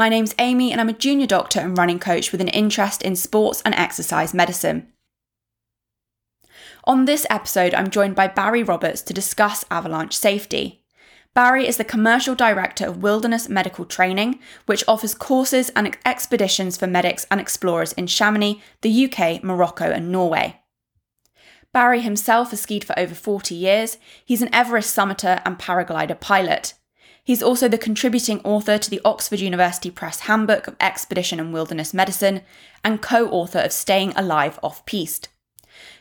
My name's Amy, and I'm a junior doctor and running coach with an interest in sports and exercise medicine. On this episode, I'm joined by Barry Roberts to discuss avalanche safety. Barry is the commercial director of Wilderness Medical Training, which offers courses and expeditions for medics and explorers in Chamonix, the UK, Morocco, and Norway. Barry himself has skied for over 40 years. He's an Everest summiter and paraglider pilot. He's also the contributing author to the Oxford University Press Handbook of Expedition and Wilderness Medicine and co author of Staying Alive Off Piste.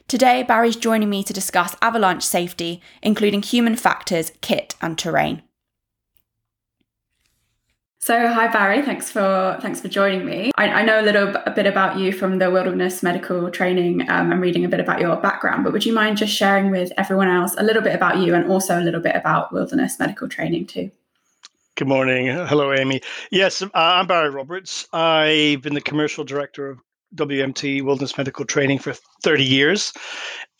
Today, Barry's joining me to discuss avalanche safety, including human factors, kit, and terrain. So, hi Barry, thanks for thanks for joining me. I, I know a little a bit about you from the wilderness medical training um, and reading a bit about your background, but would you mind just sharing with everyone else a little bit about you and also a little bit about wilderness medical training too? Good morning. Hello, Amy. Yes, uh, I'm Barry Roberts. I've been the commercial director of WMT Wilderness Medical Training for 30 years.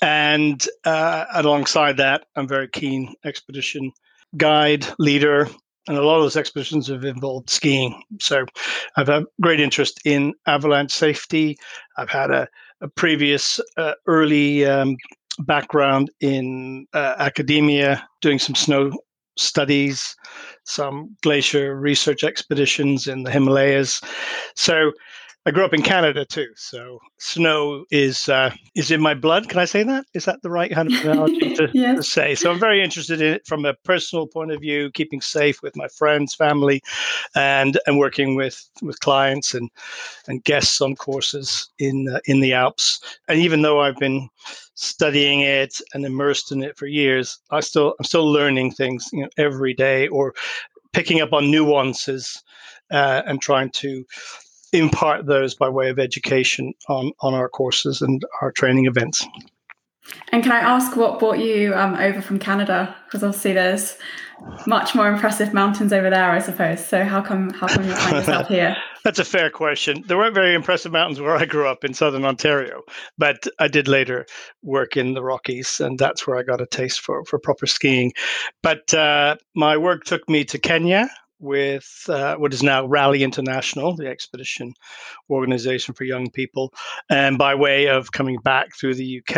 And uh, alongside that, I'm very keen expedition guide, leader, and a lot of those expeditions have involved skiing. So I've had great interest in avalanche safety. I've had a, a previous uh, early um, background in uh, academia, doing some snow studies, some glacier research expeditions in the Himalayas. So I grew up in Canada too, so snow is uh, is in my blood. Can I say that? Is that the right kind of analogy to, yes. to, say? So I'm very interested in it from a personal point of view, keeping safe with my friends, family, and and working with with clients and and guests on courses in uh, in the Alps. And even though I've been studying it and immersed in it for years, I still I'm still learning things you know every day or picking up on nuances uh, and trying to impart those by way of education on, on our courses and our training events. And can I ask what brought you um, over from Canada? Because obviously there's much more impressive mountains over there, I suppose. So how come how come you find yourself here? That's a fair question. There weren't very impressive mountains where I grew up in southern Ontario, but I did later work in the Rockies, and that's where I got a taste for for proper skiing. But uh, my work took me to Kenya, with uh, what is now Raleigh International, the expedition organization for young people. And by way of coming back through the UK,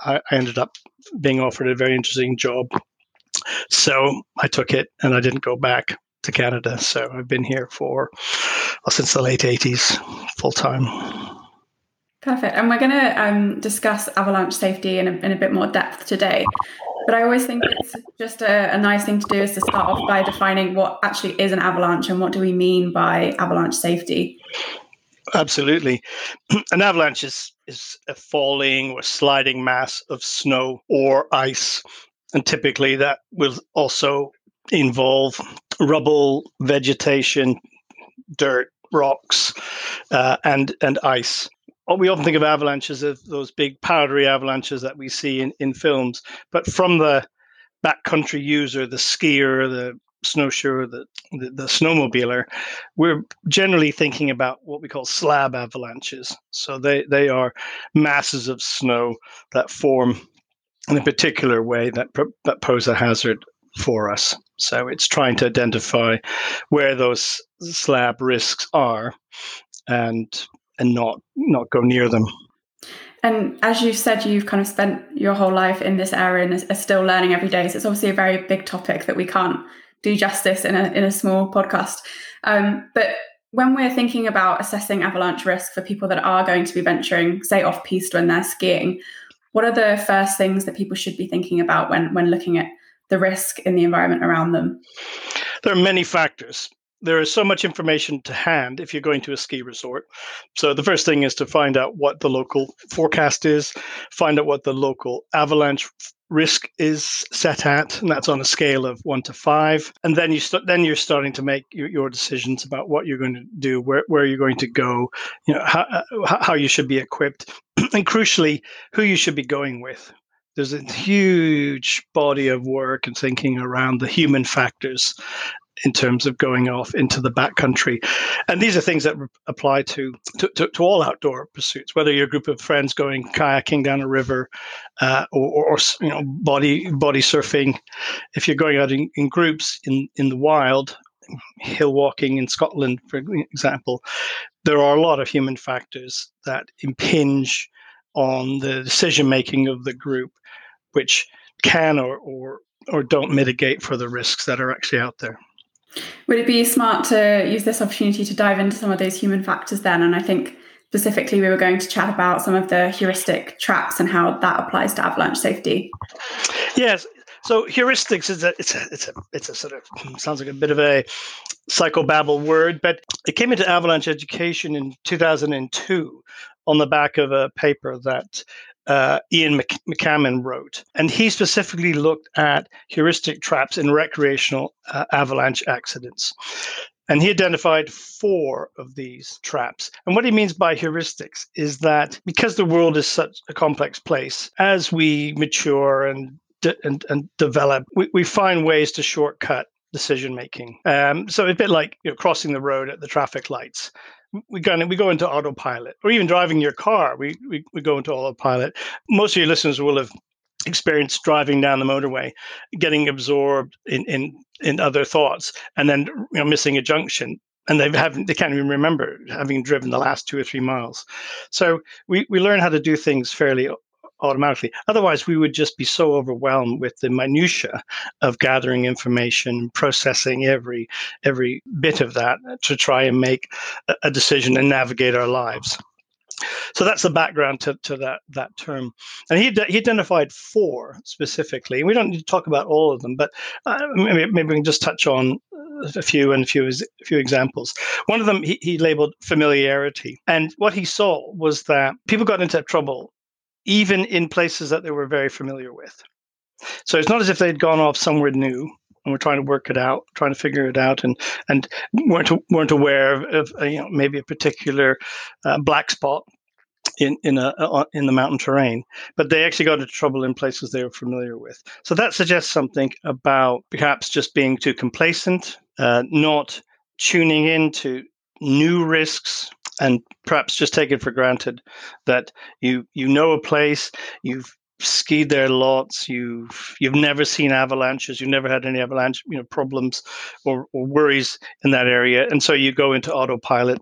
I, I ended up being offered a very interesting job. So I took it and I didn't go back to Canada. So I've been here for well, since the late 80s, full time. Perfect. And we're going to um, discuss avalanche safety in a, in a bit more depth today. But I always think it's just a, a, nice thing to do is to start off by defining what actually is an avalanche and what do we mean by avalanche safety. Absolutely. An avalanche is, is a falling or sliding mass of snow or ice. And typically that will also involve rubble, vegetation, dirt, rocks, uh, and, and ice Oh, we often think of avalanches as those big powdery avalanches that we see in, in films, but from the backcountry user, the skier, the snowshoer, the, the, the snowmobiler, we're generally thinking about what we call slab avalanches. So they, they are masses of snow that form in a particular way that, that pose a hazard for us. So it's trying to identify where those slab risks are and and not not go near them. And as you said, you've kind of spent your whole life in this area and are still learning every day. So it's obviously a very big topic that we can't do justice in a in a small podcast. Um, but when we're thinking about assessing avalanche risk for people that are going to be venturing, say off piste when they're skiing, what are the first things that people should be thinking about when when looking at the risk in the environment around them? There are many factors there is so much information to hand if you're going to a ski resort. So the first thing is to find out what the local forecast is, find out what the local avalanche risk is set at, and that's on a scale of one to five. And then you start, then you're starting to make your, your, decisions about what you're going to do, where where you're going to go, you know, how uh, how you should be equipped, and crucially, who you should be going with there's a huge body of work and thinking around the human factors in terms of going off into the backcountry. And these are things that apply to, to, to, to, all outdoor pursuits, whether you're a group of friends going kayaking down a river uh, or, or, you know, body, body surfing. If you're going out in, in groups in, in the wild, hill walking in Scotland, for example, there are a lot of human factors that impinge on the decision making of the group, which can or, or or don't mitigate for the risks that are actually out there. Would it be smart to use this opportunity to dive into some of those human factors then? And I think specifically we were going to chat about some of the heuristic traps and how that applies to avalanche safety. Yes. So heuristics is a it's a it's a it's a sort of hmm, sounds like a bit of a psychobabble word, but it came into avalanche education in 2002 on the back of a paper that uh, Ian McCammon wrote. And he specifically looked at heuristic traps in recreational uh, avalanche accidents. And he identified four of these traps. And what he means by heuristics is that because the world is such a complex place, as we mature and de- and, and develop, we, we find ways to shortcut decision making. Um, so a bit like you know, crossing the road at the traffic lights we go we go into autopilot, or even driving your car. We, we we go into autopilot. Most of your listeners will have experienced driving down the motorway, getting absorbed in in in other thoughts, and then you know missing a junction. And they haven't, they can't even remember having driven the last two or three miles. So we, we learn how to do things fairly automatically. Otherwise, we would just be so overwhelmed with the minutia of gathering information, processing every every bit of that to try and make a decision and navigate our lives. So that's the background to, to that that term. And he, he identified four specifically. We don't need to talk about all of them, but uh, maybe, maybe we can just touch on a few and a few, a few examples. One of them he, he labeled familiarity. And what he saw was that people got into trouble even in places that they were very familiar with. So it's not as if they'd gone off somewhere new and were trying to work it out, trying to figure it out, and and weren't weren't aware of, of uh, you know maybe a particular uh, black spot in in a uh, in the mountain terrain, but they actually got into trouble in places they were familiar with. So that suggests something about perhaps just being too complacent, uh, not tuning into new risks and perhaps just take it for granted that you you know a place you've skied there lots you've you've never seen avalanches you've never had any avalanche you know problems or, or worries in that area and so you go into autopilot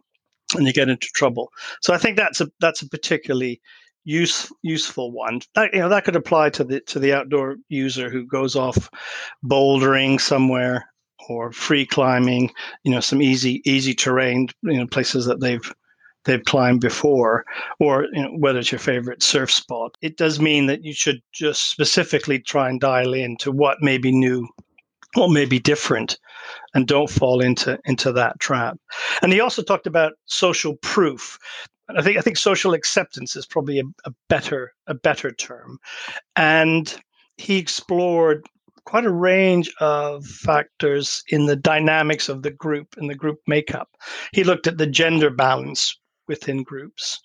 and you get into trouble. So i think that's a that's a particularly use, useful one. That you know that could apply to the to the outdoor user who goes off bouldering somewhere or free climbing, you know, some easy easy terrain, you know, places that they've they've climbed before, or you know, whether it's your favorite surf spot. It does mean that you should just specifically try and dial into what may be new, what may be different, and don't fall into into that trap. And he also talked about social proof. I think I think social acceptance is probably a, a better a better term, and he explored quite a range of factors in the dynamics of the group and the group makeup. He looked at the gender balance within groups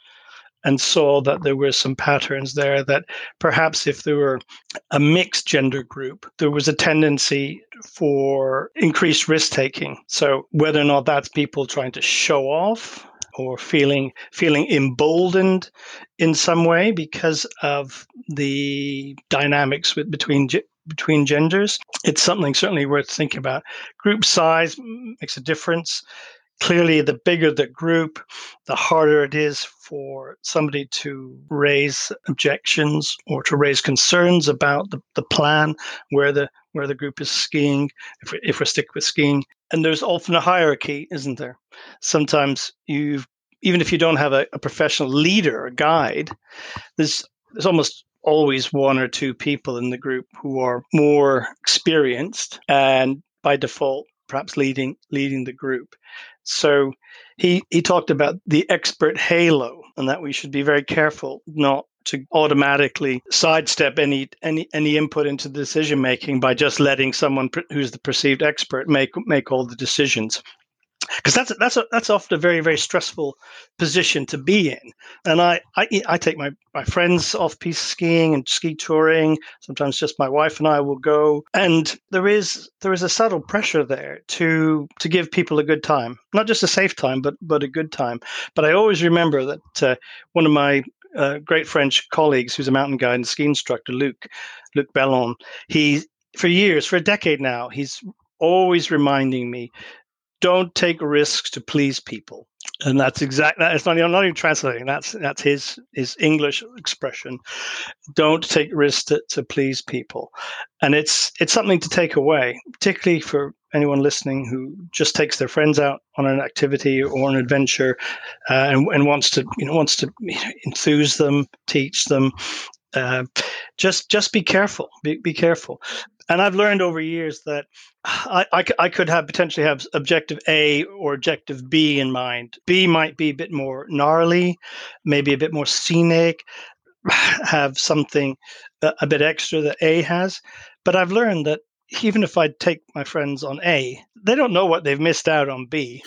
and saw that there were some patterns there that perhaps if there were a mixed gender group, there was a tendency for increased risk taking. So whether or not that's people trying to show off or feeling feeling emboldened in some way because of the dynamics with, between between genders, it's something certainly worth thinking about. Group size makes a difference clearly the bigger the group the harder it is for somebody to raise objections or to raise concerns about the, the plan where the where the group is skiing if we, if we stick with skiing. And there's often a hierarchy isn't there? Sometimes you've even if you don't have a, a professional leader a guide there's there's almost always one or two people in the group who are more experienced and by default perhaps leading leading the group so he he talked about the expert halo and that we should be very careful not to automatically sidestep any any any input into decision making by just letting someone who's the perceived expert make make all the decisions because that's that's a, that's often a very very stressful position to be in. And I I, I take my my friends off piste skiing and ski touring. Sometimes just my wife and I will go, and there is there is a subtle pressure there to to give people a good time, not just a safe time, but but a good time. But I always remember that uh, one of my uh, great French colleagues, who's a mountain guide and ski instructor, Luc Luc Bellon, he for years, for a decade now, he's always reminding me don't take risks to please people and that's exactly that. It's not. I'm not even translating. That's that's his his English expression. Don't take risks to, to please people, and it's it's something to take away, particularly for anyone listening who just takes their friends out on an activity or an adventure, uh, and, and wants to you know wants to you know, enthuse them, teach them. Uh, just just be careful. Be, be careful. And I've learned over years that I, I, I, could have potentially have objective A or objective B in mind. B might be a bit more gnarly, maybe a bit more scenic, have something a, a bit extra that A has. But I've learned that even if I take my friends on A, they don't know what they've missed out on B.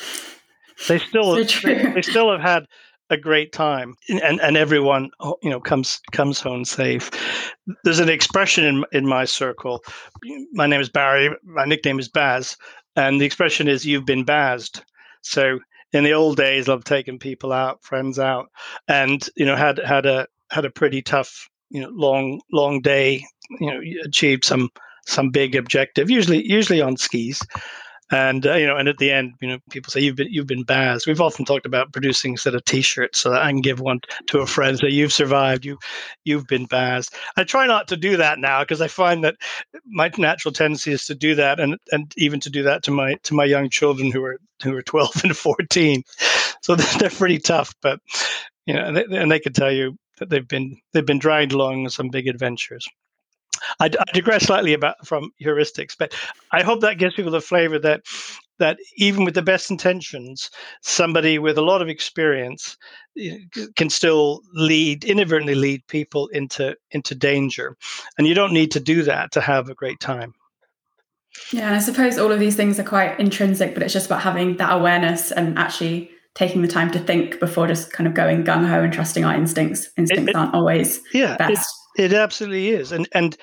They still they, they still have had a great time. And and everyone you know comes comes home safe. There's an expression in in my circle. My name is barry. My nickname is baz. And the expression is you've been bazed. So in the old days i've taken people out friends out and you know had had a had a pretty tough you know long long day you know achieved some some big objective usually usually on skis and uh, you know, and at the end, you know, people say you've been you've been bazzed. We've often talked about producing set of T-shirts so that I can give one to a friend say you've survived, you you've been bazzed. I try not to do that now because I find that my natural tendency is to do that, and and even to do that to my to my young children who are who are twelve and fourteen. So they're pretty tough, but you know, and they, and they could tell you that they've been they've been dragged along some big adventures. I, I digress slightly about from heuristics, but I hope that gives people the flavor that that even with the best intentions, somebody with a lot of experience eh, can still lead inadvertently lead people into into danger, and you don't need to do that to have a great time. Yeah, and I suppose all of these things are quite intrinsic, but it's just about having that awareness and actually taking the time to think before just kind of going gung ho and trusting our instincts. Instincts it, it, aren't always yeah, best. It absolutely is, and and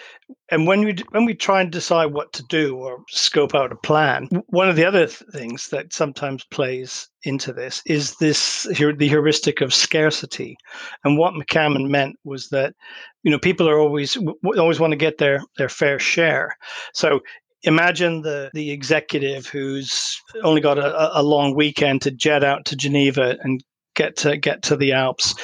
and when we when we try and decide what to do or scope out a plan, one of the other things that sometimes plays into this is this the heuristic of scarcity, and what McCammon meant was that you know people are always always want to get their their fair share. So imagine the the executive who's only got a, a long weekend to jet out to Geneva and get to get to the Alps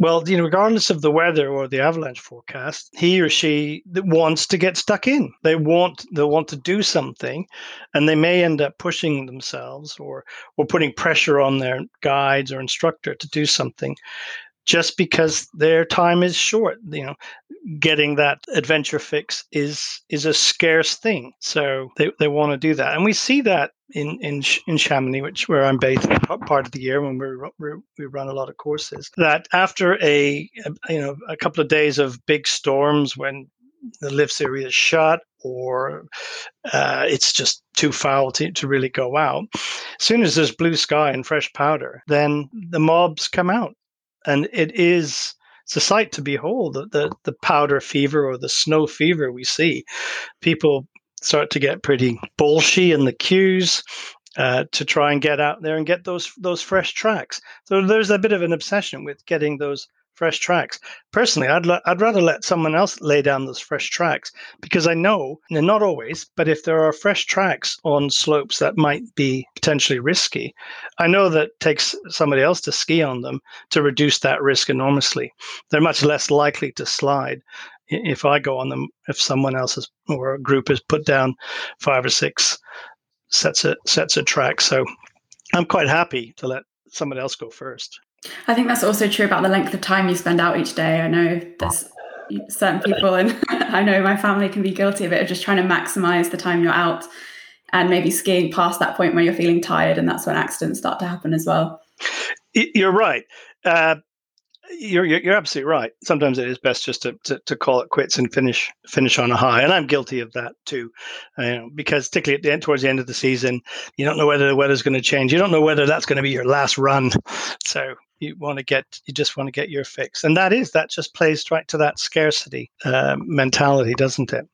well, you know, regardless of the weather or the avalanche forecast, he or she wants to get stuck in. They want they want to do something, and they may end up pushing themselves or or putting pressure on their guides or instructor to do something just because their time is short. You know, getting that adventure fix is is a scarce thing, so they, they want to do that, and we see that in in in Chamonix, which where I'm based part of the year when we we run a lot of courses. That after a, a you know a couple of days of big storms when the lifts area is shut or uh, it's just too foul to, to really go out. As soon as there's blue sky and fresh powder, then the mobs come out and it is it's a sight to behold the, the, the powder fever or the snow fever we see. People start to get pretty bolshy in the queues uh, to try and get out there and get those those fresh tracks. So there's a bit of an obsession with getting those fresh tracks. Personally, I'd l- I'd rather let someone else lay down those fresh tracks because I know, and not always, but if there are fresh tracks on slopes that might be potentially risky, I know that takes somebody else to ski on them to reduce that risk enormously. They're much less likely to slide if I go on them if someone else has, or a group has put down five or six sets of sets of tracks. So I'm quite happy to let someone else go first. I think that's also true about the length of time you spend out each day. I know there's certain people, and I know my family can be guilty of it, of just trying to maximize the time you're out and maybe skiing past that point where you're feeling tired, and that's when accidents start to happen as well. You're right. Uh, you're, you're absolutely right. Sometimes it is best just to, to, to, call it quits and finish finish on a high, and I'm guilty of that too. Uh, because particularly at the end, towards the end of the season, you don't know whether the weather's going to change. You don't know whether that's going to be your last run. So you want to get you just want to get your fix. And that is that just plays right to that scarcity uh, mentality doesn't it?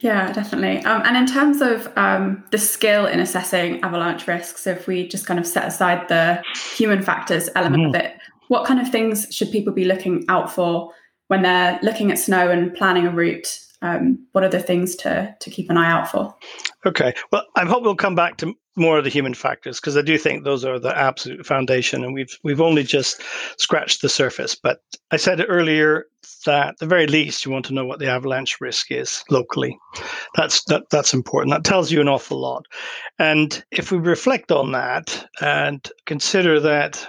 Yeah definitely. Um, and in terms of um, the skill in assessing avalanche risks if we just kind of set aside the human factors element mm. of it what kind of things should people be looking out for when they're looking at snow and planning a route um, what are the things to to keep an eye out for Okay. Well, I hope we'll come back to more of the human factors because I do think those are the absolute foundation, and we've we've only just scratched the surface. But I said earlier that at the very least you want to know what the avalanche risk is locally. That's that that's important. That tells you an awful lot. And if we reflect on that and consider that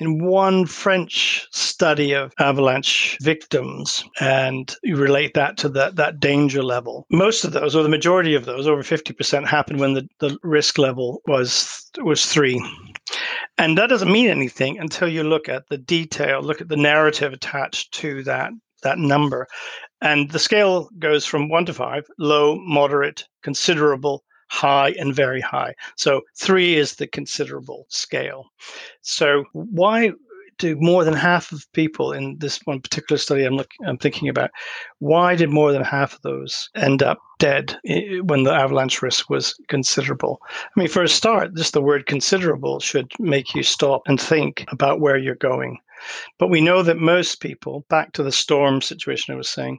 in one French study of avalanche victims and you relate that to that, that danger level. Most of those, or the majority of those, over 50%, happened when the, the risk level was was three. And that doesn't mean anything until you look at the detail, look at the narrative attached to that that number. And the scale goes from one to five, low, moderate, considerable, high and very high. So three is the considerable scale. So why do more than half of people in this one particular study I'm looking, I'm thinking about, why did more than half of those end up dead when the avalanche risk was considerable? I mean, for a start, just the word considerable should make you stop and think about where you're going. But we know that most people, back to the storm situation I was saying,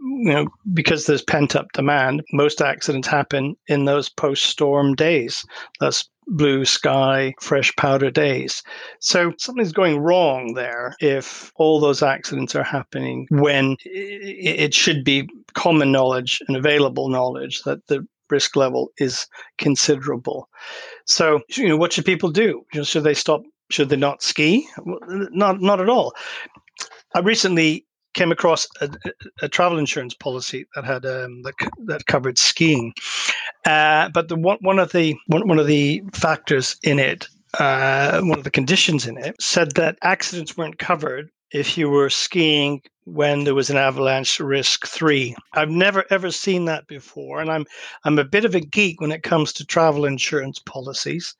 you know, because there's pent up demand, most accidents happen in those post storm days. those blue sky, fresh powder days. So something's going wrong there if all those accidents are happening when it should be common knowledge and available knowledge that the risk level is considerable. So, you know, what should people do? Should they stop? Should they not ski? Not, not at all. I recently came across a, a, travel insurance policy that had um, that, that covered skiing, uh, but the one, one of the one, one of the factors in it, uh, one of the conditions in it, said that accidents weren't covered if you were skiing when there was an avalanche risk three. I've never ever seen that before, and I'm I'm a bit of a geek when it comes to travel insurance policies,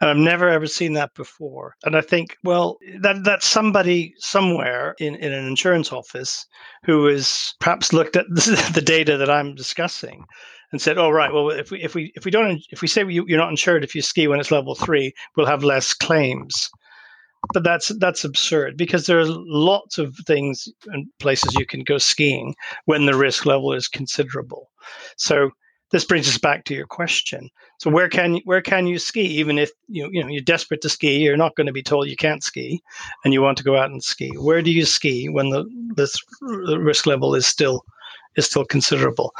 and I've never ever seen that before. And I think, well, that that's somebody somewhere in, in an insurance office who has perhaps looked at the data that I'm discussing and said, "Oh, right. Well, if we if we if we don't if we say you're not insured if you ski when it's level three, we'll have less claims." But that's that's absurd because there are lots of things and places you can go skiing when the risk level is considerable. So this brings us back to your question. So where can where can you ski even if you you know you're desperate to ski, you're not going to be told you can't ski and you want to go out and ski. Where do you ski when the this risk level is still is still considerable?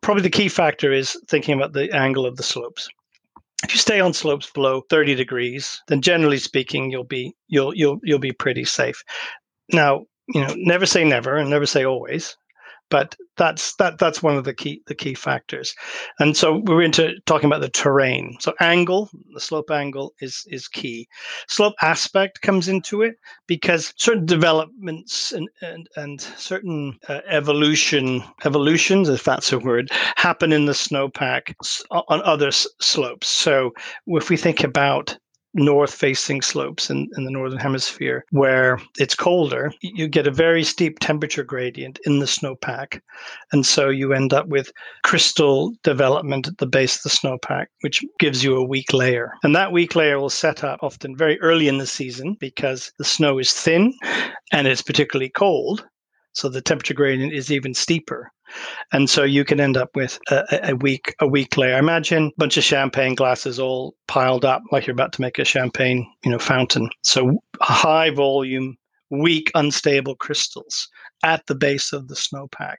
Probably the key factor is thinking about the angle of the slopes if you stay on slopes below 30 degrees, then generally speaking, you'll be you'll you'll you'll be pretty safe. Now, you know, never say never and never say always but that's that that's one of the key the key factors. And so we're into talking about the terrain. So angle the slope angle is is key. Slope aspect comes into it because certain developments and and, and certain uh, evolution evolutions if that's a word happen in the snowpack on other s- slopes. So if we think about north facing slopes in, in the northern hemisphere where it's colder, you get a very steep temperature gradient in the snowpack. And so you end up with crystal development at the base of the snowpack, which gives you a weak layer. And that weak layer will set up often very early in the season because the snow is thin and it's particularly cold. So the temperature gradient is even steeper and so you can end up with a, a weak a weak layer. Imagine a bunch of champagne glasses all piled up like you're about to make a champagne you know fountain. So high volume, weak, unstable crystals at the base of the snowpack.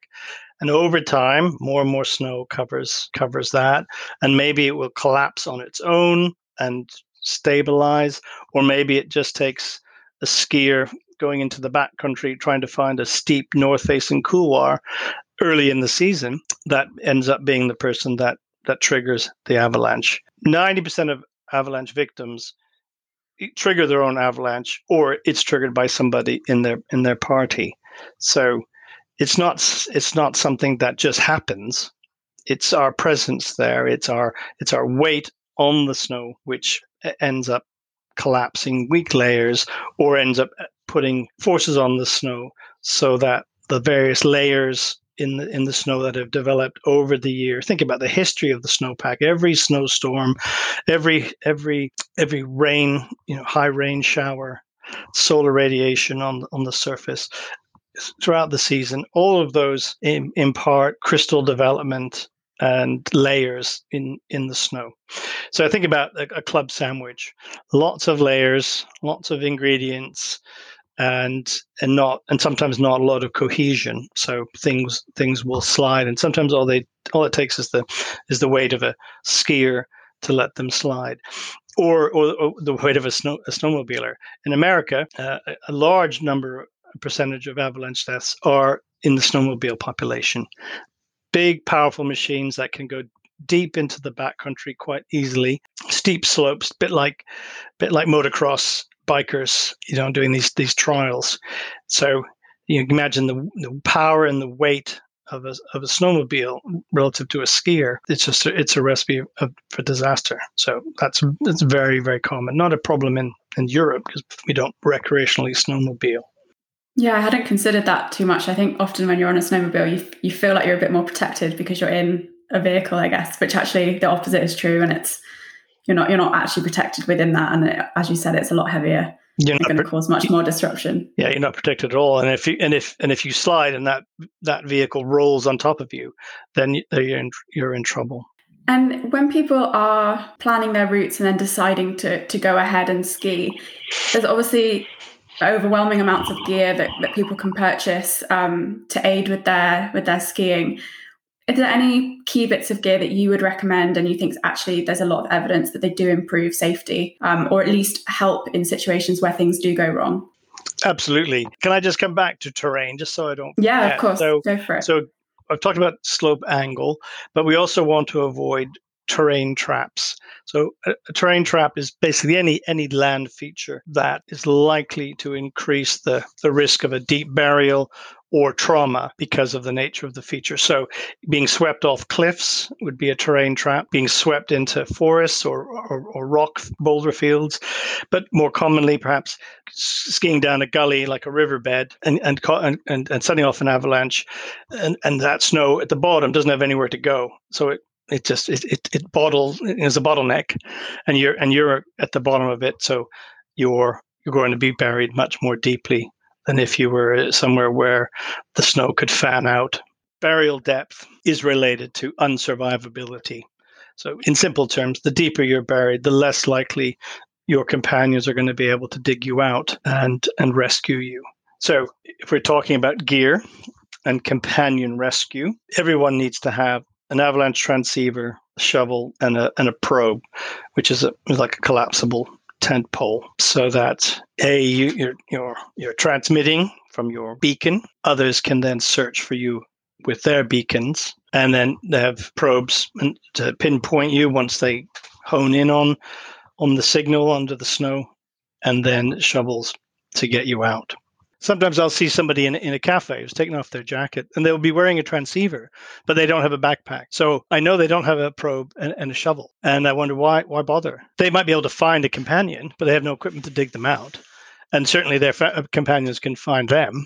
And over time, more and more snow covers covers that, and maybe it will collapse on its own and stabilize, or maybe it just takes a skier going into the backcountry trying to find a steep north facing couloir early in the season that ends up being the person that that triggers the avalanche. 90% of avalanche victims trigger their own avalanche or it's triggered by somebody in their in their party. So it's not it's not something that just happens. It's our presence there. It's our it's our weight on the snow which ends up collapsing weak layers or ends up uh, putting forces on the snow so that the various layers in the in the snow that have developed over the year. Think about the history of the snowpack. Every snowstorm, every every every rain, you know, high rain shower, solar radiation on on the surface throughout the season. All of those in, impart crystal development and layers in in the snow. So I think about a, a club sandwich, lots of layers, lots of ingredients, and and not and sometimes not a lot of cohesion. So things things will slide, and sometimes all they all it takes is the is the weight of a skier to let them slide. Or, or, or the weight of a, snow, a snowmobiler. In America, uh, a large number percentage of avalanche deaths are in the snowmobile population. Big, powerful machines that can go deep into the backcountry quite easily. Steep slopes, bit like, bit like motocross bikers, you know, doing these these trials. So you imagine the, the power and the weight of a, of a snowmobile relative to a skier. It's just a, it's a recipe of, for disaster. So that's that's very very common. Not a problem in in Europe because we don't recreationally snowmobile. Yeah, I hadn't considered that too much. I think often when you're on a snowmobile, you you feel like you're a bit more protected because you're in a vehicle, I guess. Which actually the opposite is true, and it's you're not you're not actually protected within that, and it, as you said, it's a lot heavier. You're going to cause much more disruption. Yeah, you're not protected at all. And if you and if and if you slide and that that vehicle rolls on top of you, then you're in, you're in trouble. And when people are planning their routes and then deciding to to go ahead and ski, there's obviously overwhelming amounts of gear that, that people can purchase um, to aid with their with their skiing. Is there any key bits of gear that you would recommend and you think actually there's a lot of evidence that they do improve safety um, or at least help in situations where things do go wrong? Absolutely. Can I just come back to terrain just so I don't? Yeah, forget. of course. So, go for it. So I've talked about slope angle, but we also want to avoid terrain traps. So a, a, terrain trap is basically any any land feature that is likely to increase the, the risk of a deep burial or trauma because of the nature of the feature. So being swept off cliffs would be a terrain trap, being swept into forests or, or, or rock boulder fields, but more commonly perhaps skiing down a gully like a riverbed and, and, and, and setting off an avalanche and, and that snow at the bottom doesn't have anywhere to go. So it it just it it, it bottles is a bottleneck and you're and you're at the bottom of it so you're you're going to be buried much more deeply than if you were somewhere where the snow could fan out. Burial depth is related to unsurvivability. So in simple terms the deeper you're buried the less likely your companions are going to be able to dig you out and and rescue you. So if we're talking about gear and companion rescue everyone needs to have an avalanche transceiver, a shovel, and a and a probe, which is a like a collapsible tent pole, so that a you, you're you're you're transmitting from your beacon. Others can then search for you with their beacons, and then they have probes to pinpoint you once they hone in on on the signal under the snow, and then shovels to get you out sometimes I'll see somebody in, in a cafe who's taking off their jacket and they'll be wearing a transceiver, but they don't have a backpack. So I know they don't have a probe and, and, a shovel. And I wonder why why bother? They might be able to find a companion, but they have no equipment to dig them out. And certainly their fa- companions can find them,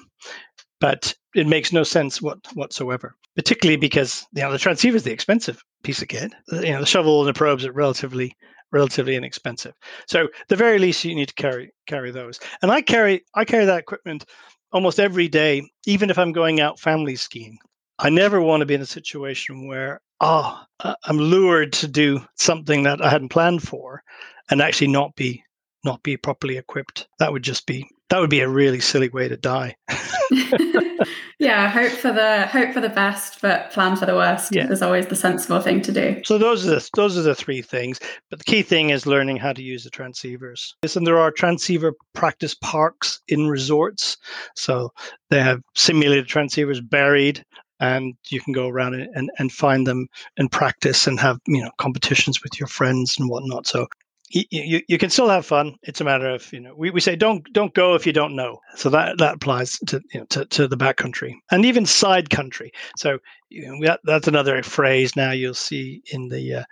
but it makes no sense what, whatsoever. Particularly because you know the transceiver is the expensive piece of kit. You know the shovel and the probes are relatively relatively inexpensive. So the very least you need to carry carry those. And I carry I carry that equipment almost every day, even if I'm going out family skiing. I never want to be in a situation where oh I'm lured to do something that I hadn't planned for and actually not be not be properly equipped. That would just be that would be a really silly way to die. yeah, hope for the hope for the best, but plan for the worst yeah. is always the sensible thing to do. So those are the those are the three things. But the key thing is learning how to use the transceivers. Yes, and there are transceiver practice parks in resorts. So they have simulated transceivers buried and you can go around and, and find them and practice and have you know competitions with your friends and whatnot so you, you can still have fun. It's a matter of you know we, we say don't don't go if you don't know. So that that applies to you know to, to the backcountry and even side country. So you know, that, that's another phrase now you'll see in the uh,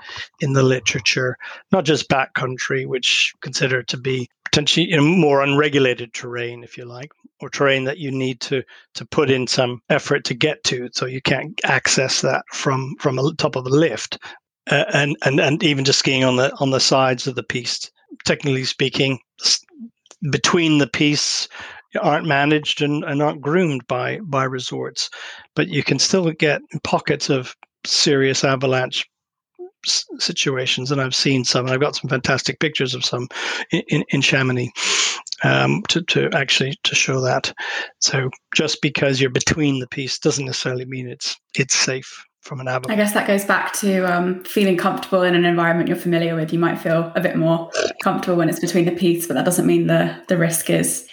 in the literature, not just backcountry, which consider to be potentially you know, more unregulated terrain, if you like, or terrain that you need to to put in some effort to get to, so you can't access that from from the top of a lift uh, and and and even just skiing on the on the sides of the piste. Technically speaking, between the pistes aren't managed and, and aren't groomed by by resorts, but you can still get pockets of serious avalanche situations, and I've seen some, and I've got some fantastic pictures of some in, in, in Chamonix um, to, to actually to show that. So just because you're between the piste doesn't necessarily mean it's it's safe from an avalanche. I guess that goes back to um, feeling comfortable in an environment you're familiar with. You might feel a bit more comfortable when it's between the piste, but that doesn't mean the the risk is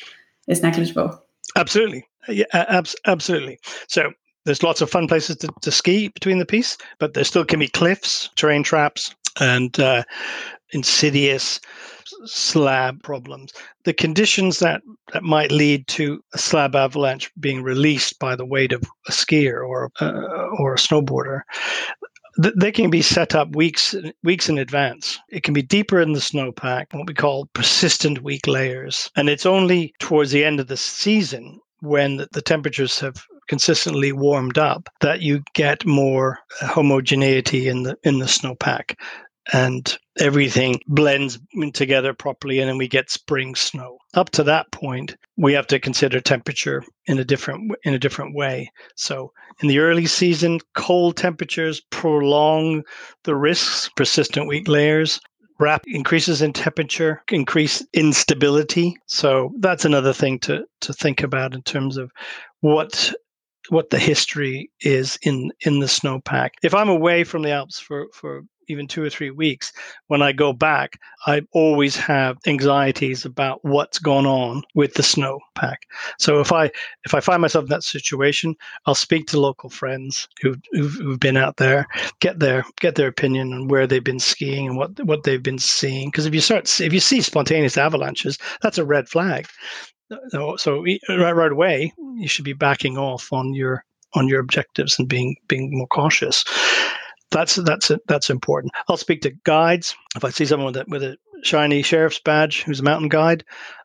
is negligible. Absolutely, yeah, ab- absolutely. So there's lots of fun places to, to ski between the piste, but there still can be cliffs, terrain traps, and uh, insidious slab problems. The conditions that, that might lead to a slab avalanche being released by the weight of a skier or uh, or a snowboarder, they can be set up weeks weeks in advance. It can be deeper in the snowpack, what we call persistent weak layers, and it's only towards the end of the season when the, the temperatures have consistently warmed up that you get more homogeneity in the in the snowpack and everything blends together properly and then we get spring snow. Up to that point we have to consider temperature in a different in a different way. So in the early season cold temperatures prolong the risks persistent weak layers rapid increases in temperature increase instability. So that's another thing to to think about in terms of what what the history is in in the snowpack. If I'm away from the Alps for for even two or three weeks, when I go back, I always have anxieties about what's gone on with the snowpack. So if I if I find myself in that situation, I'll speak to local friends who've, who've, who've been out there, get their get their opinion on where they've been skiing and what what they've been seeing. Because if you start if you see spontaneous avalanches, that's a red flag. So, right, right away, you should be backing off on your on your objectives and being being more cautious. That's that's that's important. I'll speak to guides if I see someone with a, with a shiny sheriff's badge who's a mountain guide.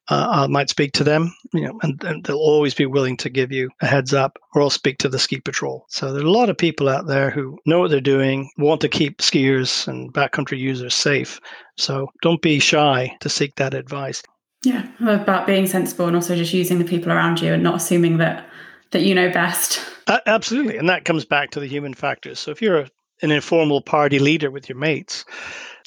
Uh, I might speak to them, you know, and, and, they'll always be willing to give you a heads up, or I'll speak to the ski patrol. So there are a lot of people out there who know what they're doing, want to keep skiers and backcountry users safe. So don't be shy to seek that advice. Yeah, about being sensible and also just using the people around you and not assuming that that you know best. Uh, absolutely, and that comes back to the human factors. So if you're a, an informal party leader with your mates,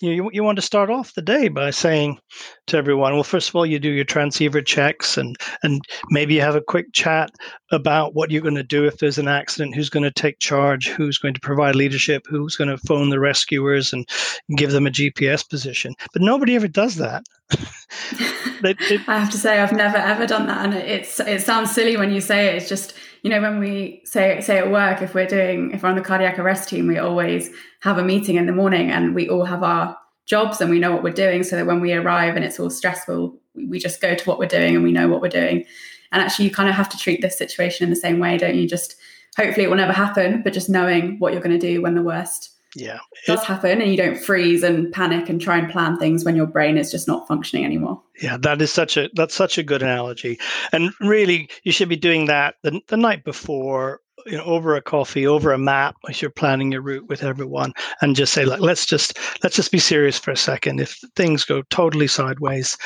you, you, you want to start off the day by saying to everyone, well, first of all, you do your transceiver checks and and maybe you have a quick chat about what you're going to do if there's an accident, who's going to take charge, who's going to provide leadership, who's going to phone the rescuers and give them a GPS position. But nobody ever does that. they, they, I have to say, I've never ever done that, and it's it sounds silly when you say it. It's just you know when we say say at work, if we're doing if we're on the cardiac arrest team, we always have a meeting in the morning, and we all have our jobs and we know what we're doing, so that when we arrive and it's all stressful, we just go to what we're doing and we know what we're doing. And actually, you kind of have to treat this situation in the same way, don't you? Just hopefully it will never happen, but just knowing what you're going to do when the worst yeah. does happen and you don't freeze and panic and try and plan things when your brain is just not functioning anymore. Yeah that is such a that's such a good analogy. And really you should be doing that the, the night before you know over a coffee over a map as you're planning your route with everyone and just say like let's just let's just be serious for a second. If things go totally sideways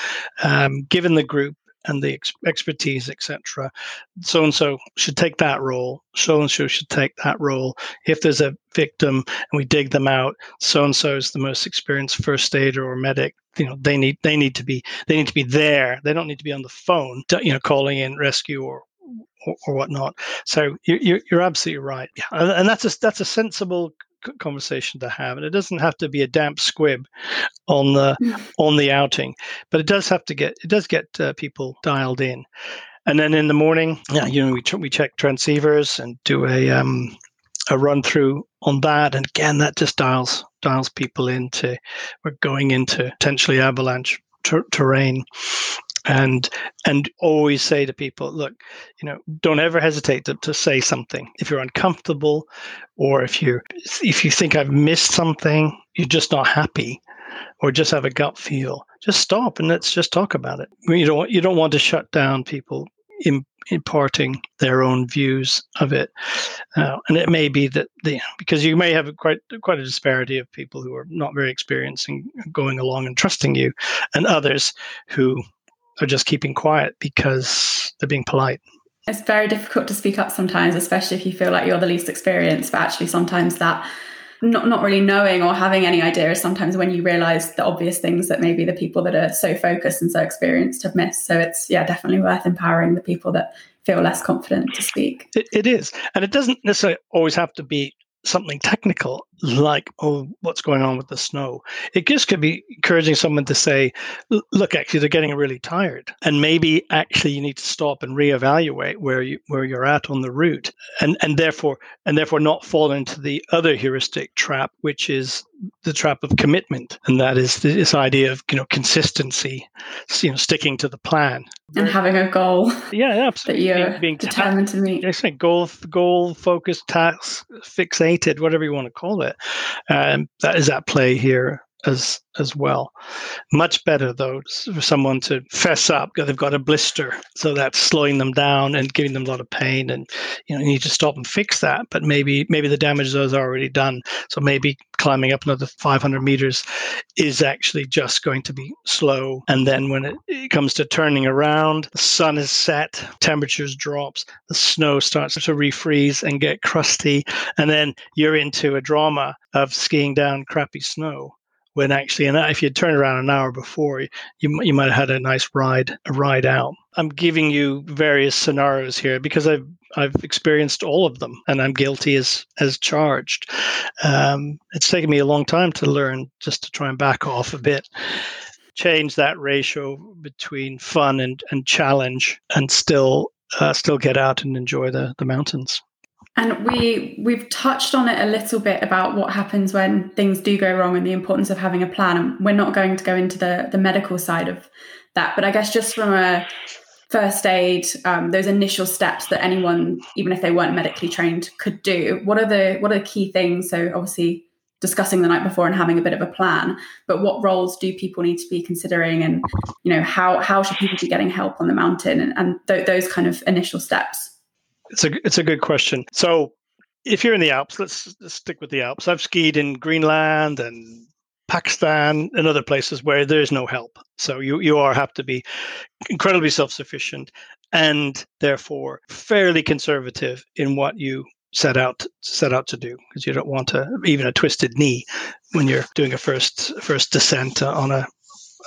um, given the group and the ex- expertise, etc. So and so should take that role. So and so should take that role. If there's a victim and we dig them out, so and so is the most experienced first aider or medic. You know, they need they need to be they need to be there. They don't need to be on the phone, to, you know, calling in rescue or or, or whatnot. So you're, you're absolutely right, and that's a that's a sensible conversation to have and it doesn't have to be a damp squib on the mm. on the outing but it does have to get it does get uh, people dialed in and then in the morning yeah you know we, we check transceivers and do a um a run through on that and again that just dials dials people into we're going into potentially avalanche ter- terrain and and always say to people look you know don't ever hesitate to, to say something. If you're uncomfortable or if you if you think i've missed something you're just not happy or just have a gut feel just stop and let's just talk about it. You don't you don't want to shut down people in, imparting their own views of it. Uh, and it may be that the because you may have quite quite a disparity of people who are not very experienced in going along and trusting you and others who are just keeping quiet because they're being polite. It's very difficult to speak up sometimes, especially if you feel like you're the least experienced. But actually, sometimes that not not really knowing or having any idea is sometimes when you realize the obvious things that maybe the people that are so focused and so experienced have missed. So it's yeah, definitely worth empowering the people that feel less confident to speak. it, it is, and it doesn't necessarily always have to be something technical like oh what's going on with the snow? It just could be encouraging someone to say look actually they're getting really tired. And maybe actually you need to stop and reevaluate where you where you're at on the route and and therefore and therefore not fall into the other heuristic trap which is the trap of commitment. And that is this idea of you know consistency you know sticking to the plan. And having a goal yeah absolutely that you're being, being determined ta- to meet. Goal goal focused task fixated whatever you want to call it um, that is at play here as as well. Much better though for someone to fess up because they've got a blister, so that's slowing them down and giving them a lot of pain, and you know you need to stop and fix that. But maybe maybe the damage is already done, so maybe climbing up another 500 meters is actually just going to be slow. And then when it, it comes to turning around, the sun is set, temperatures drops, the snow starts to refreeze and get crusty, and then you're into a drama of skiing down crappy snow when actually, and if you'd turned around an hour before, you you might have had a nice ride a ride out. I'm giving you various scenarios here because I've I've experienced all of them, and I'm guilty as as charged. Um, it's taken me a long time to learn just to try and back off a bit, change that ratio between fun and and challenge, and still uh, still get out and enjoy the the mountains. And we we've touched on it a little bit about what happens when things do go wrong and the importance of having a plan. And we're not going to go into the the medical side of that, but I guess just from a first aid, um, those initial steps that anyone, even if they weren't medically trained, could do. What are the what are the key things? So obviously discussing the night before and having a bit of a plan but what roles do people need to be considering and you know how how should people be getting help on the mountain and, and th- those kind of initial steps it's a it's a good question. So if you're in the Alps, let's, let's stick with the Alps. I've skied in Greenland and Pakistan and other places where there is no help. So you you are have to be incredibly self-sufficient and therefore fairly conservative in what you set out set out to do because you don't want to even a twisted knee when you're doing a first first descent on a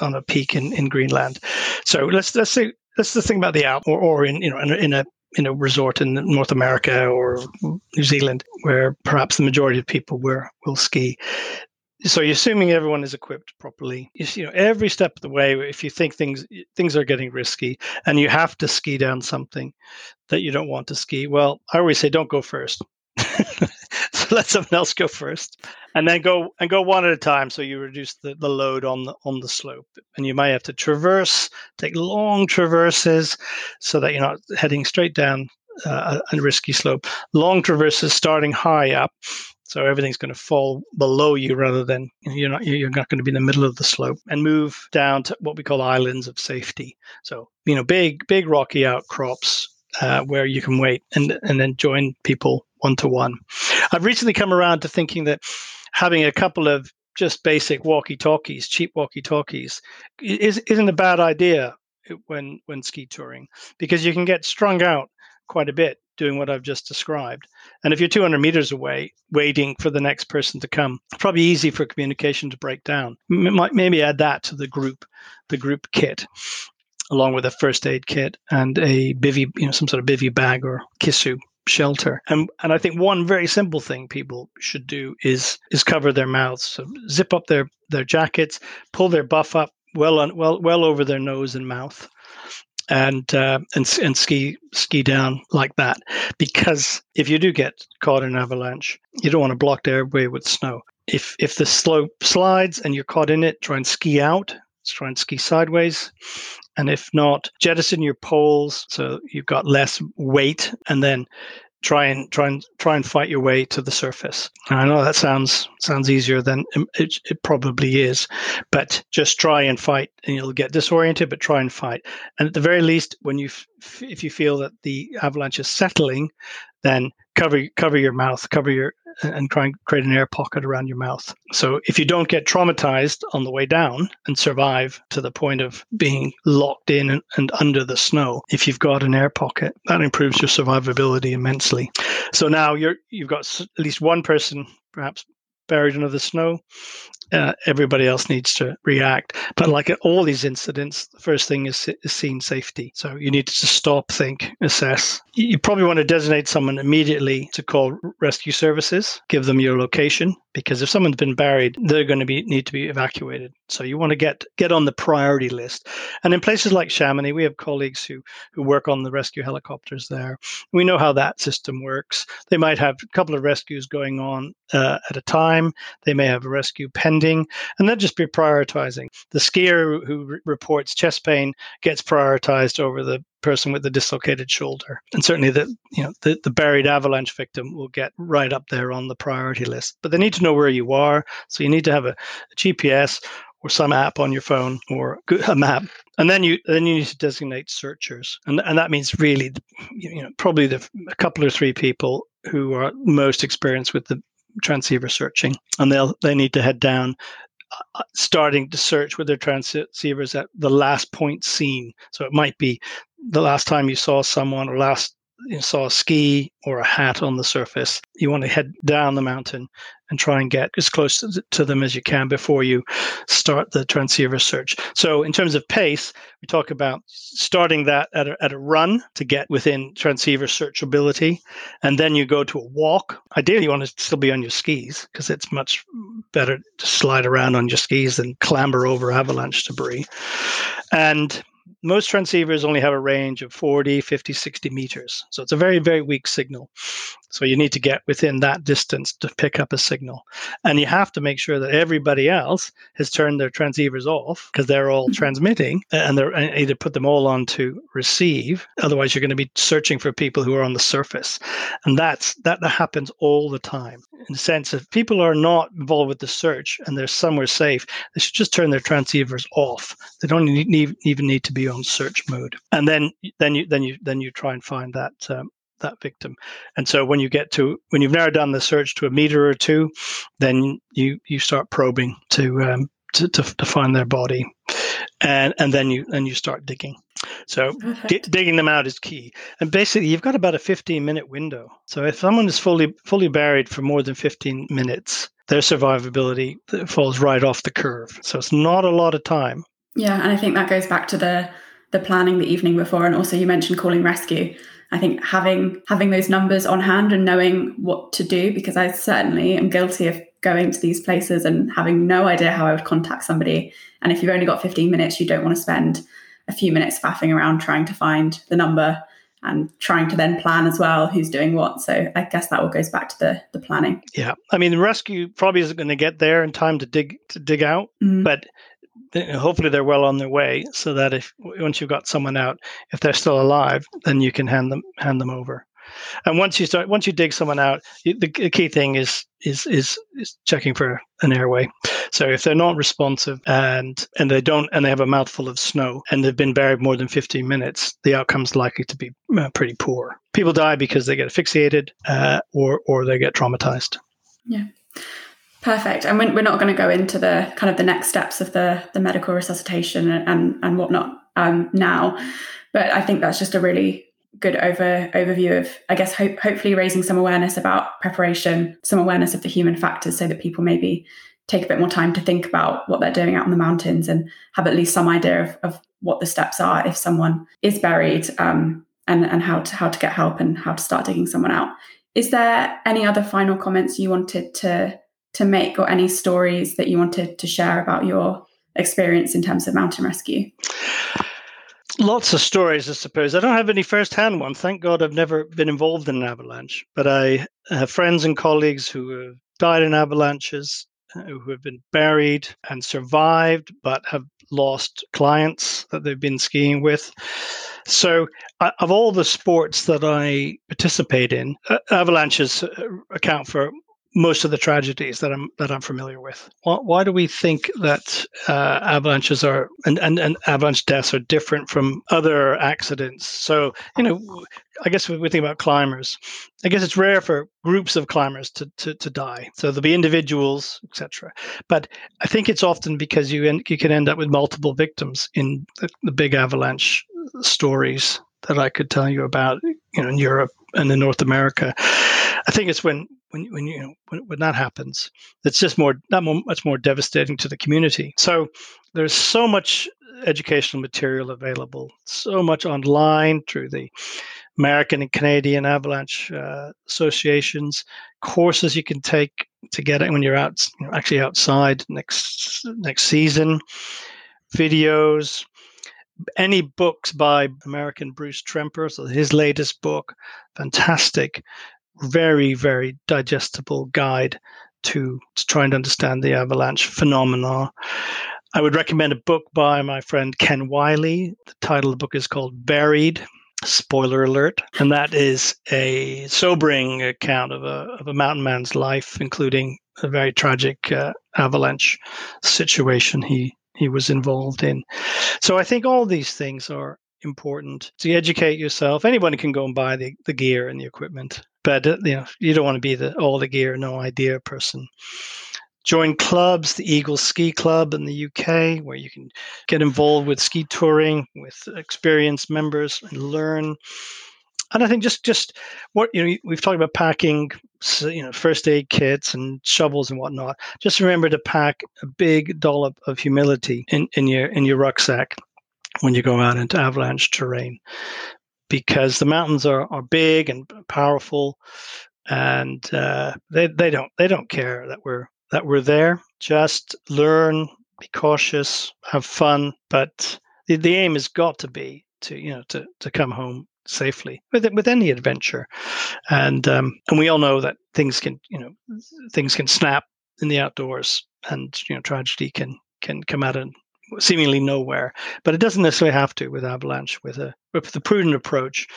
on a peak in, in Greenland. So let's let's say that's the thing about the Alps or, or in you know in, in a you know resort in North America or New Zealand, where perhaps the majority of people will will ski. So you're assuming everyone is equipped properly. You, you know, every step of the way, if you think things things are getting risky and you have to ski down something that you don't want to ski, well, I always say don't go first. so let someone else go first and then go and go one at a time so you reduce the, the load on the on the slope. And you might have to traverse take long traverses so that you're not heading straight down uh, a risky slope. Long traverses starting high up so everything's going to fall below you rather than you're not you're not going to be in the middle of the slope. And move down to what we call islands of safety. So you know big big rocky outcrops uh, where you can wait and and then join people one to one. I've recently come around to thinking that having a couple of just basic walkie-talkies, cheap walkie-talkies, is, isn't a bad idea when when ski touring because you can get strung out quite a bit doing what I've just described. And if you're 200 meters away, waiting for the next person to come, probably easy for communication to break down. M- maybe add that to the group, the group kit, along with a first aid kit and a bivy, you know, some sort of bivy bag or kisu shelter. And and I think one very simple thing people should do is is cover their mouths. So zip up their their jackets, pull their buff up well on well well over their nose and mouth. And uh, and and ski ski down like that because if you do get caught in an avalanche, you don't want to block the airway with snow. If if the slope slides and you're caught in it, try and ski out try and ski sideways and if not, jettison your poles so you've got less weight, and then try and try and try and fight your way to the surface. And I know that sounds sounds easier than it, it probably is, but just try and fight, and you'll get disoriented. But try and fight, and at the very least, when you if you feel that the avalanche is settling, then cover cover your mouth, cover your and try and create an air pocket around your mouth. So if you don't get traumatized on the way down and survive to the point of being locked in and, and under the snow, if you've got an air pocket, that improves your survivability immensely. So now you're you've got at least one person perhaps buried under the snow uh, everybody else needs to react. But like all these incidents, the first thing is, is scene safety. So you need to stop, think, assess. You probably want to designate someone immediately to call rescue services, give them your location, because if someone's been buried, they're going to be need to be evacuated. So you want to get get on the priority list. And in places like Chamonix, we have colleagues who who work on the rescue helicopters there. We know how that system works. They might have a couple of rescues going on uh, at a time. They may have a rescue pending, and then just be prioritizing. The skier who re- reports chest pain gets prioritized over the person with the dislocated shoulder. And certainly the you know the, the buried avalanche victim will get right up there on the priority list. But they need to know where you are. So you need to have a, a GPS or some app on your phone or a map and then you then you need to designate searchers and and that means really you know probably the a couple or three people who are most experienced with the transceiver searching and they'll they need to head down uh, starting to search with their transceivers at the last point seen. So it might be the last time you saw someone or last you saw a ski or a hat on the surface, you want to head down the mountain and try and get as close to them as you can before you start the transceiver search. So, in terms of pace, we talk about starting that at a, at a run to get within transceiver searchability, and then you go to a walk. Ideally, you want to still be on your skis because it's much better to slide around on your skis than clamber over avalanche debris. And most transceivers only have a range of 40, 50, 60 meters. So it's a very, very weak signal. So you need to get within that distance to pick up a signal. And you have to make sure that everybody else has turned their transceivers off because they're all mm-hmm. transmitting and they're either put them all on to receive. Otherwise, you're going to be searching for people who are on the surface. And that's that, that happens all the time. In the sense if people are not involved with the search and they're somewhere safe, they should just turn their transceivers off. They don't need, even need to be on search mode. And then then you then you then you try and find that um, that victim. And so when you get to when you've narrowed down the search to a meter or two, then you you start probing to um, to, to, to find their body, and and then you and you start digging. So d- digging them out is key. And basically, you've got about a 15 minute window. So if someone is fully fully buried for more than 15 minutes, their survivability falls right off the curve. So it's not a lot of time. Yeah, and I think that goes back to the the planning the evening before, and also you mentioned calling rescue. I think having having those numbers on hand and knowing what to do, because I certainly am guilty of going to these places and having no idea how I would contact somebody. And if you've only got 15 minutes, you don't want to spend a few minutes faffing around trying to find the number and trying to then plan as well who's doing what. So I guess that all goes back to the the planning. Yeah, I mean the rescue probably isn't going to get there in time to dig to dig out, mm-hmm. but hopefully they're well on their way so that if once you've got someone out if they're still alive then you can hand them hand them over. And once you start once you dig someone out the, the key thing is is is is checking for an airway. So if they're not responsive and and they don't and they have a mouthful of snow and they've been buried more than 15 minutes the outcome's likely to be uh, pretty poor. People die because they get asphyxiated uh, or or they get traumatized. Yeah Perfect. And we're not going to go into the kind of the next steps of the the medical resuscitation and and whatnot um, now, but I think that's just a really good over overview of I guess hope, hopefully raising some awareness about preparation, some awareness of the human factors, so that people maybe take a bit more time to think about what they're doing out in the mountains and have at least some idea of, of what the steps are if someone is buried um, and and how to how to get help and how to start digging someone out. Is there any other final comments you wanted to to make or any stories that you wanted to share about your experience in terms of mountain rescue? Lots of stories, I suppose. I don't have any first-hand one. Thank God I've never been involved in an avalanche, but I have friends and colleagues who have died in avalanches, uh, who have been buried and survived, but have lost clients that they've been skiing with. So, uh, of all the sports that I participate in, avalanches uh, account for most of the tragedies that I'm that I'm familiar with. Why, why do we think that uh, avalanches are and, and, and avalanche deaths are different from other accidents? So you know, I guess we think about climbers. I guess it's rare for groups of climbers to to, to die. So there'll be individuals, etc. But I think it's often because you en- you can end up with multiple victims in the, the big avalanche stories that I could tell you about, you know, in Europe and in North America. I think it's when when when you know when, when that happens, it's just more that more, much more devastating to the community. So there's so much educational material available, so much online through the American and Canadian Avalanche uh, associations, courses you can take to get it when you're out, you know, actually outside next next season, videos, any books by American Bruce Tremper, so his latest book, fantastic, very, very digestible guide to, to trying to understand the avalanche phenomena. I would recommend a book by my friend Ken Wylie. The title of the book is called Buried. Spoiler alert. And that is a sobering account of a, of a mountain man's life, including a very tragic uh, avalanche situation he, he was involved in. So I think all these things are important to educate yourself. Anyone can go and buy the, the gear and the equipment, but uh, you know you don't want to be the all the gear, no idea person. Join clubs, the Eagle Ski Club in the UK, where you can get involved with ski touring with experienced members and learn. And I think just just what you know, we've talked about packing, you know, first aid kits and shovels and whatnot. Just remember to pack a big dollop of humility in, in your in your rucksack when you go out into avalanche terrain because the mountains are, are big and powerful and uh, they, they don't they don't care that we're that we're there. Just learn be cautious have fun but the, the aim has got to be to you know to, to come home safely with with any adventure. And um, and we all know that things can you know things can snap in the outdoors and you know tragedy can can come out of seemingly nowhere. But it doesn't necessarily have to with Avalanche. With a with the prudent approach,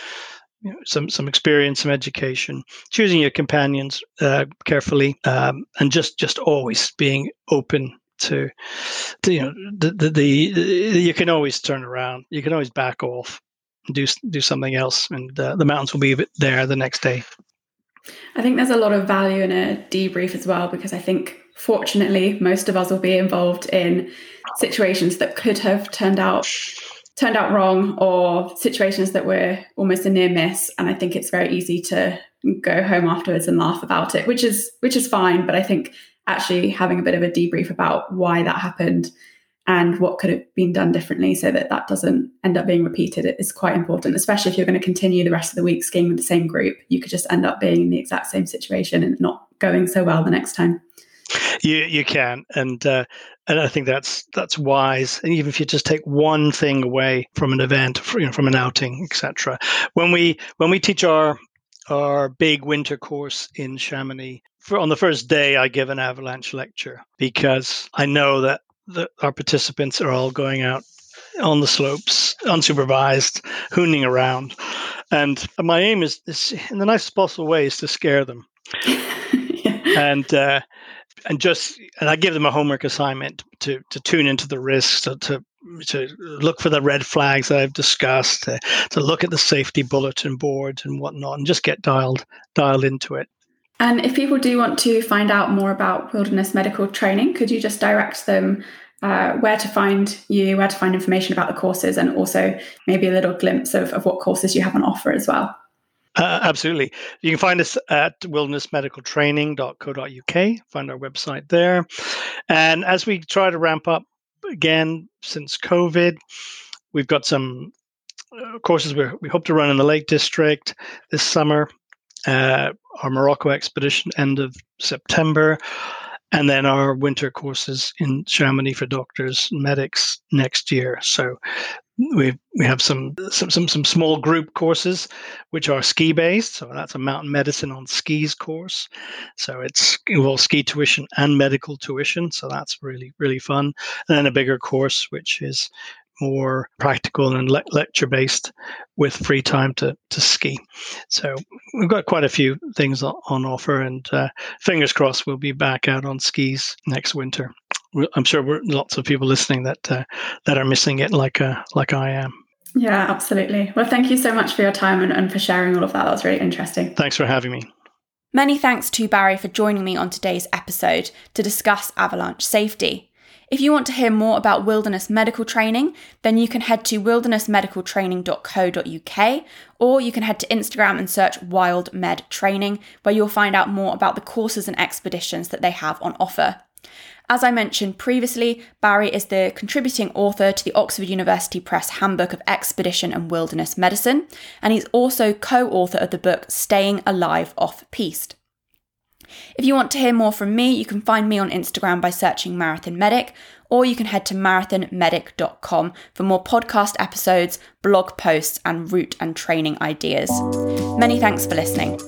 you know, some some experience, some education, choosing your companions uh, carefully, um, and just just always being open to, to you know the, the, the you can always turn around. You can always back off, do do something else, and uh, the mountains will be there the next day. I think there's a lot of value in a debrief as well because I think fortunately most of us will be involved in situations that could have turned out turned out wrong or situations that were almost a near miss. And i think it's very easy to go home afterwards and laugh about it which is which is fine. But i think actually having a bit of a debrief about why that happened and what could have been done differently so that that doesn't end up being repeated is quite important especially if you're going to continue the rest of the week skiing with the same group. You could just end up being in the exact same situation and not going so well the next time you you can, and uh, and I think that's that's wise. And even if you just take one thing away from an event, you know, from an outing, etc. When we when we teach our our big winter course in Chamonix, for, on the first day, I give an avalanche lecture because I know that the, our participants are all going out on the slopes, unsupervised, hooning around. And my aim is, is in the nicest possible way, is to scare them. And uh, and just and I give them a homework assignment to to tune into the risks, to to, to look for the red flags that I've discussed, to, to look at the safety bulletin board and whatnot, and just get dialed dialed into it. And if people do want to find out more about wilderness medical training, could you just direct them uh, where to find you, where to find information about the courses, and also maybe a little glimpse of, of what courses you have on offer as well? Uh, absolutely. You can find us at wildernessmedicaltraining.co.uk, find our website there. And as we try to ramp up again since COVID, we've got some uh, courses we we hope to run in the Lake District this summer, uh, our Morocco expedition end of September, and then our winter courses in Chamonix for doctors and medics next year. So we we have some, some some some small group courses which are ski based so that's a mountain medicine on skis course so it's involves ski tuition and medical tuition so that's really really fun and then a bigger course which is more practical and le- lecture based with free time to, to ski. So we've got quite a few things on offer, and uh, fingers crossed we'll be back out on skis next winter. I'm sure we're lots of people listening that uh, that are missing it, like uh, like I am. Yeah, absolutely. Well, thank you so much for your time and, and for sharing all of that. That was really interesting. Thanks for having me. Many thanks to Barry for joining me on today's episode to discuss avalanche safety. If you want to hear more about wilderness medical training, then you can head to wildernessmedicaltraining.co.uk or you can head to Instagram and search Wild Med Training, where you'll find out more about the courses and expeditions that they have on offer. As I mentioned previously, Barry is the contributing author to the Oxford University Press Handbook of Expedition and Wilderness Medicine, and he's also co author of the book Staying Alive Off Piste. If you want to hear more from me, you can find me on Instagram by searching Marathon Medic, or you can head to marathonmedic.com for more podcast episodes, blog posts, and route and training ideas. Many thanks for listening.